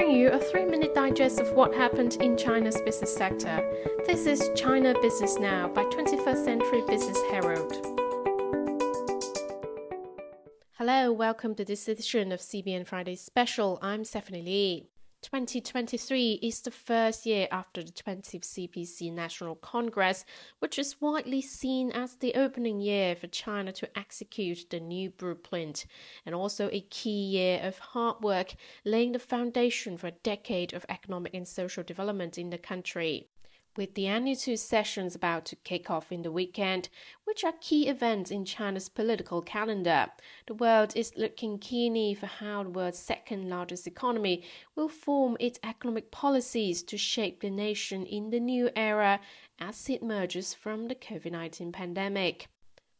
bring you a three minute digest of what happened in China's business sector. This is China Business Now by 21st Century Business Herald. Hello, welcome to this edition of CBN Friday Special. I'm Stephanie Lee. 2023 is the first year after the 20th CPC National Congress, which is widely seen as the opening year for China to execute the new blueprint, and also a key year of hard work, laying the foundation for a decade of economic and social development in the country with the annual two sessions about to kick off in the weekend, which are key events in China's political calendar. The world is looking keenly for how the world's second largest economy will form its economic policies to shape the nation in the new era as it emerges from the COVID 19 pandemic.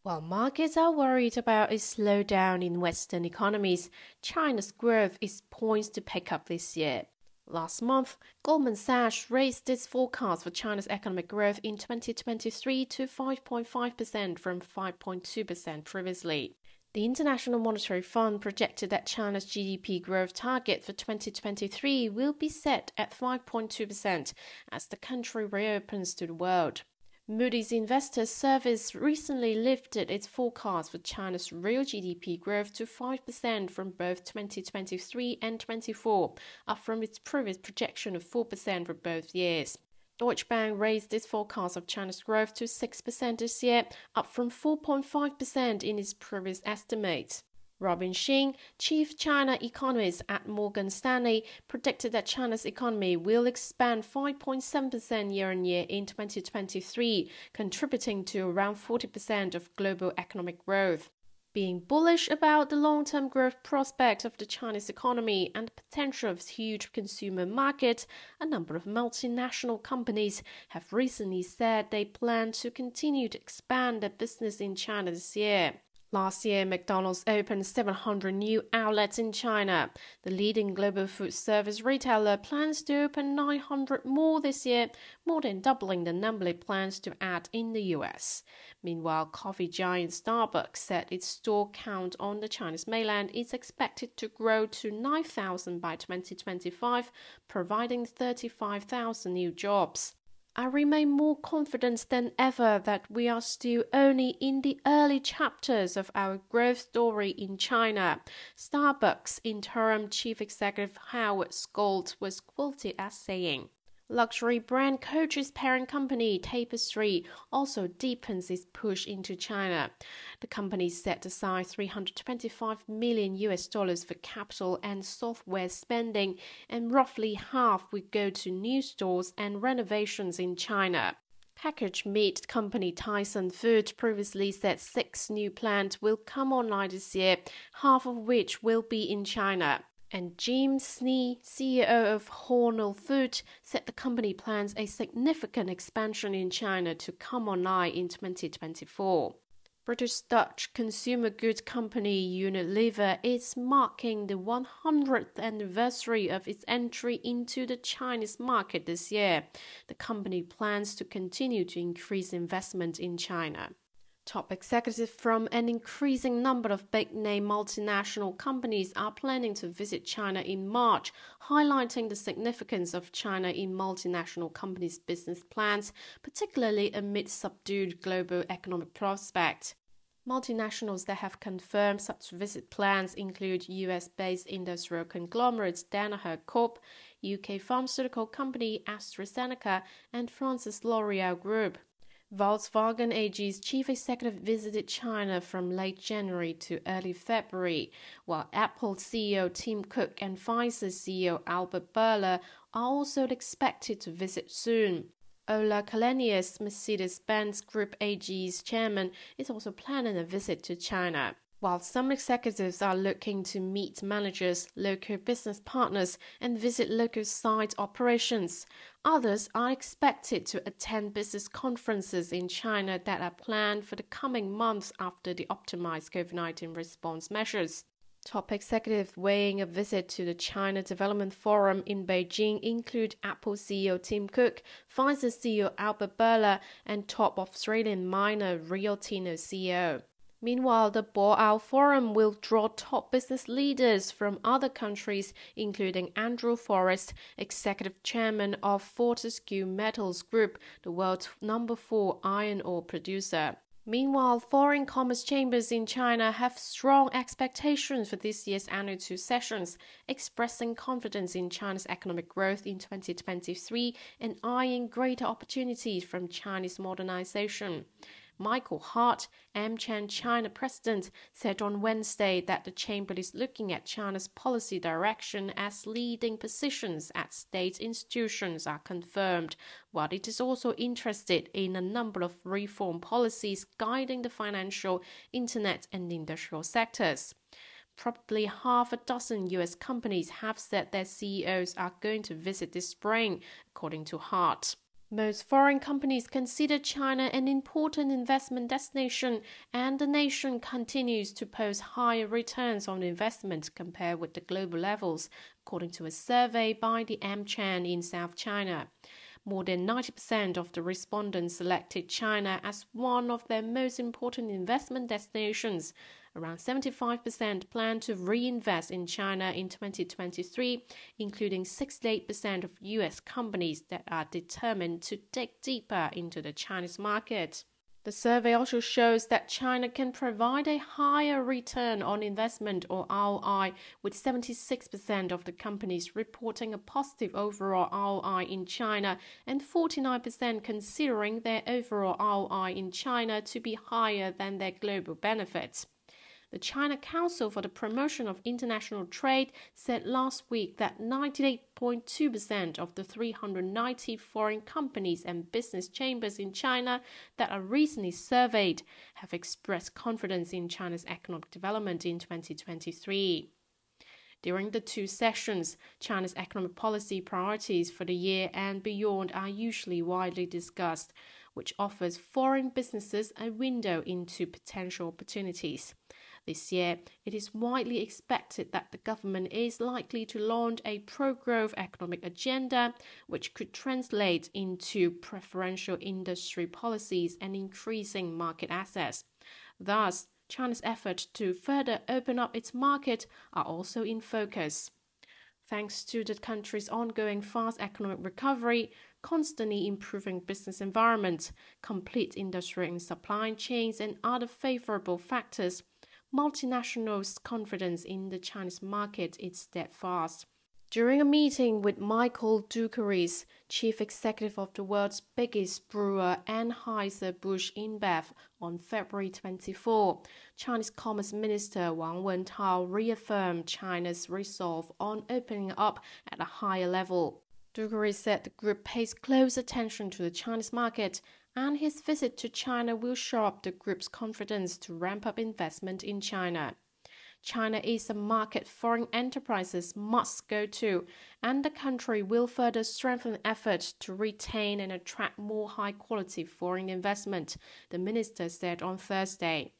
While markets are worried about a slowdown in Western economies, China's growth is poised to pick up this year. Last month, Goldman Sachs raised its forecast for China's economic growth in 2023 to 5.5% from 5.2% previously. The International Monetary Fund projected that China's GDP growth target for 2023 will be set at 5.2% as the country reopens to the world. Moody's Investors Service recently lifted its forecast for China's real GDP growth to 5% from both 2023 and 24, up from its previous projection of 4% for both years. Deutsche Bank raised its forecast of China's growth to 6% this year, up from 4.5% in its previous estimate. Robin Xing, chief China economist at Morgan Stanley, predicted that China's economy will expand 5.7% year on year in 2023, contributing to around 40% of global economic growth. Being bullish about the long term growth prospect of the Chinese economy and the potential of its huge consumer market, a number of multinational companies have recently said they plan to continue to expand their business in China this year. Last year, McDonald's opened 700 new outlets in China. The leading global food service retailer plans to open 900 more this year, more than doubling the number it plans to add in the US. Meanwhile, coffee giant Starbucks said its store count on the Chinese mainland is expected to grow to 9,000 by 2025, providing 35,000 new jobs. I remain more confident than ever that we are still only in the early chapters of our growth story in China. Starbucks interim chief executive Howard Schultz was quoted as saying. Luxury brand Coach's parent company, Tapestry, also deepens its push into China. The company set aside 325 million US dollars for capital and software spending, and roughly half would go to new stores and renovations in China. Packaged meat company Tyson Food previously said six new plants will come online this year, half of which will be in China. And Jim Snee, CEO of Hormel Food, said the company plans a significant expansion in China to come online in 2024. British Dutch consumer goods company Unilever is marking the 100th anniversary of its entry into the Chinese market this year. The company plans to continue to increase investment in China. Top executives from an increasing number of big name multinational companies are planning to visit China in March, highlighting the significance of China in multinational companies' business plans, particularly amid subdued global economic prospects. Multinationals that have confirmed such visit plans include US based industrial conglomerates Danaher Corp, UK pharmaceutical company AstraZeneca, and France's L'Oreal Group. Volkswagen AG's chief executive visited China from late January to early February, while Apple CEO Tim Cook and Pfizer CEO Albert Bourla are also expected to visit soon. Ola Källenius, Mercedes-Benz Group AG's chairman, is also planning a visit to China. While some executives are looking to meet managers, local business partners, and visit local site operations, others are expected to attend business conferences in China that are planned for the coming months after the optimized COVID 19 response measures. Top executives weighing a visit to the China Development Forum in Beijing include Apple CEO Tim Cook, Pfizer CEO Albert Bourla, and top Australian miner Rio Tinto CEO. Meanwhile, the Boao Forum will draw top business leaders from other countries, including Andrew Forrest, executive chairman of Fortescue Metals Group, the world's number four iron ore producer. Meanwhile, foreign commerce chambers in China have strong expectations for this year's annual two sessions, expressing confidence in China's economic growth in 2023 and eyeing greater opportunities from Chinese modernization. Michael Hart, AmCham China president, said on Wednesday that the chamber is looking at China's policy direction as leading positions at state institutions are confirmed, while it is also interested in a number of reform policies guiding the financial, internet, and industrial sectors. Probably half a dozen US companies have said their CEOs are going to visit this spring, according to Hart. Most foreign companies consider China an important investment destination, and the nation continues to post higher returns on investment compared with the global levels, according to a survey by the AmCham in South China. More than 90% of the respondents selected China as one of their most important investment destinations, Around 75% plan to reinvest in China in 2023, including 68% of US companies that are determined to dig deeper into the Chinese market. The survey also shows that China can provide a higher return on investment or ROI, with 76% of the companies reporting a positive overall ROI in China and 49% considering their overall ROI in China to be higher than their global benefits. The China Council for the Promotion of International Trade said last week that 98.2% of the 390 foreign companies and business chambers in China that are recently surveyed have expressed confidence in China's economic development in 2023. During the two sessions, China's economic policy priorities for the year and beyond are usually widely discussed, which offers foreign businesses a window into potential opportunities. This year, it is widely expected that the government is likely to launch a pro growth economic agenda, which could translate into preferential industry policies and increasing market access. Thus, China's efforts to further open up its market are also in focus. Thanks to the country's ongoing fast economic recovery, constantly improving business environment, complete industry and supply chains, and other favorable factors, multinationals' confidence in the Chinese market is steadfast. During a meeting with Michael Doukeris, chief executive of the world's biggest brewer Anheuser-Busch InBev, on February 24, Chinese Commerce Minister Wang Wentao reaffirmed China's resolve on opening up at a higher level. Doukeris said the group pays close attention to the Chinese market and his visit to China will show up the group's confidence to ramp up investment in China. China is a market foreign enterprises must go to, and the country will further strengthen efforts to retain and attract more high quality foreign investment, the minister said on Thursday.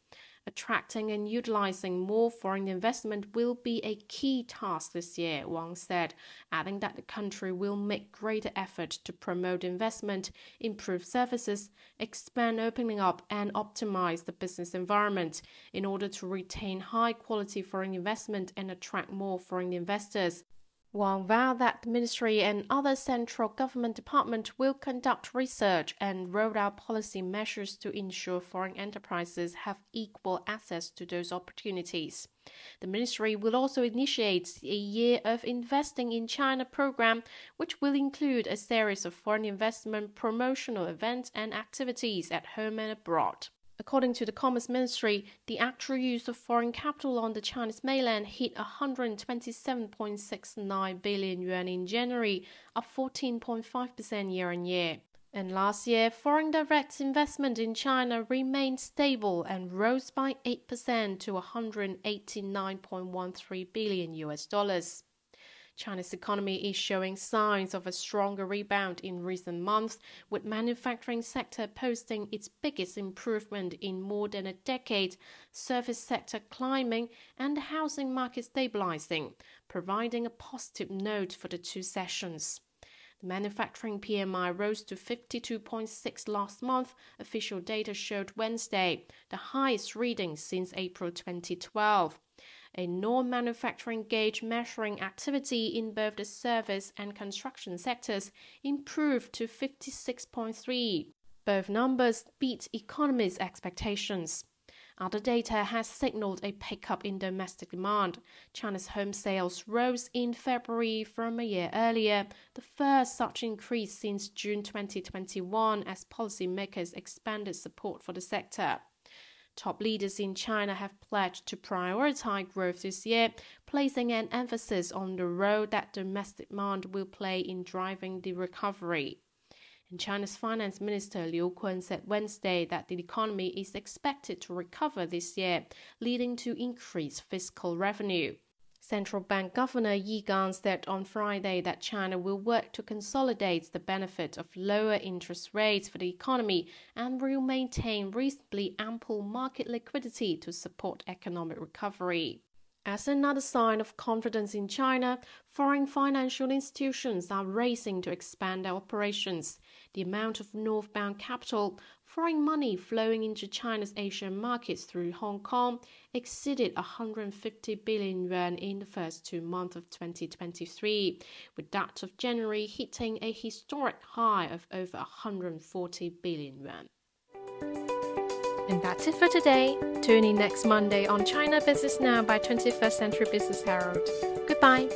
Attracting and utilizing more foreign investment will be a key task this year, Wang said, adding that the country will make greater effort to promote investment, improve services, expand opening up, and optimize the business environment in order to retain high quality foreign investment and attract more foreign investors. Wang vowed that the ministry and other central government departments will conduct research and roll out policy measures to ensure foreign enterprises have equal access to those opportunities. The ministry will also initiate a Year of Investing in China program, which will include a series of foreign investment promotional events and activities at home and abroad. According to the Commerce Ministry, the actual use of foreign capital on the Chinese mainland hit 127.69 billion yuan in January, up 14.5% year on year. And last year, foreign direct investment in China remained stable and rose by 8% to 189.13 billion US dollars. China's economy is showing signs of a stronger rebound in recent months, with manufacturing sector posting its biggest improvement in more than a decade, service sector climbing, and the housing market stabilizing, providing a positive note for the two sessions. The manufacturing PMI rose to 52.6 last month, official data showed Wednesday, the highest reading since April 2012. A non manufacturing gauge measuring activity in both the service and construction sectors improved to 56.3. Both numbers beat economists' expectations. Other data has signaled a pickup in domestic demand. China's home sales rose in February from a year earlier, the first such increase since June 2021 as policymakers expanded support for the sector. Top leaders in China have pledged to prioritize growth this year, placing an emphasis on the role that domestic demand will play in driving the recovery. And China's finance minister Liu Kun said Wednesday that the economy is expected to recover this year, leading to increased fiscal revenue. Central Bank Governor Yi Gang said on Friday that China will work to consolidate the benefit of lower interest rates for the economy and will maintain reasonably ample market liquidity to support economic recovery. As another sign of confidence in China, foreign financial institutions are racing to expand their operations. The amount of northbound capital, foreign money flowing into China's A-share markets through Hong Kong, exceeded 150 billion yuan in the first two months of 2023, with that of January hitting a historic high of over 140 billion yuan. And that's it for today. Tune in next Monday on China Business Now by 21st Century Business Herald. Goodbye.